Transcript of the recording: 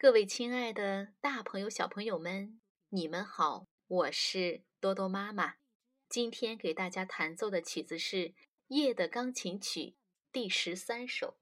各位亲爱的大朋友小朋友们你们好我是多多妈妈。今天给大家弹奏的曲子是夜的钢琴曲第十三首。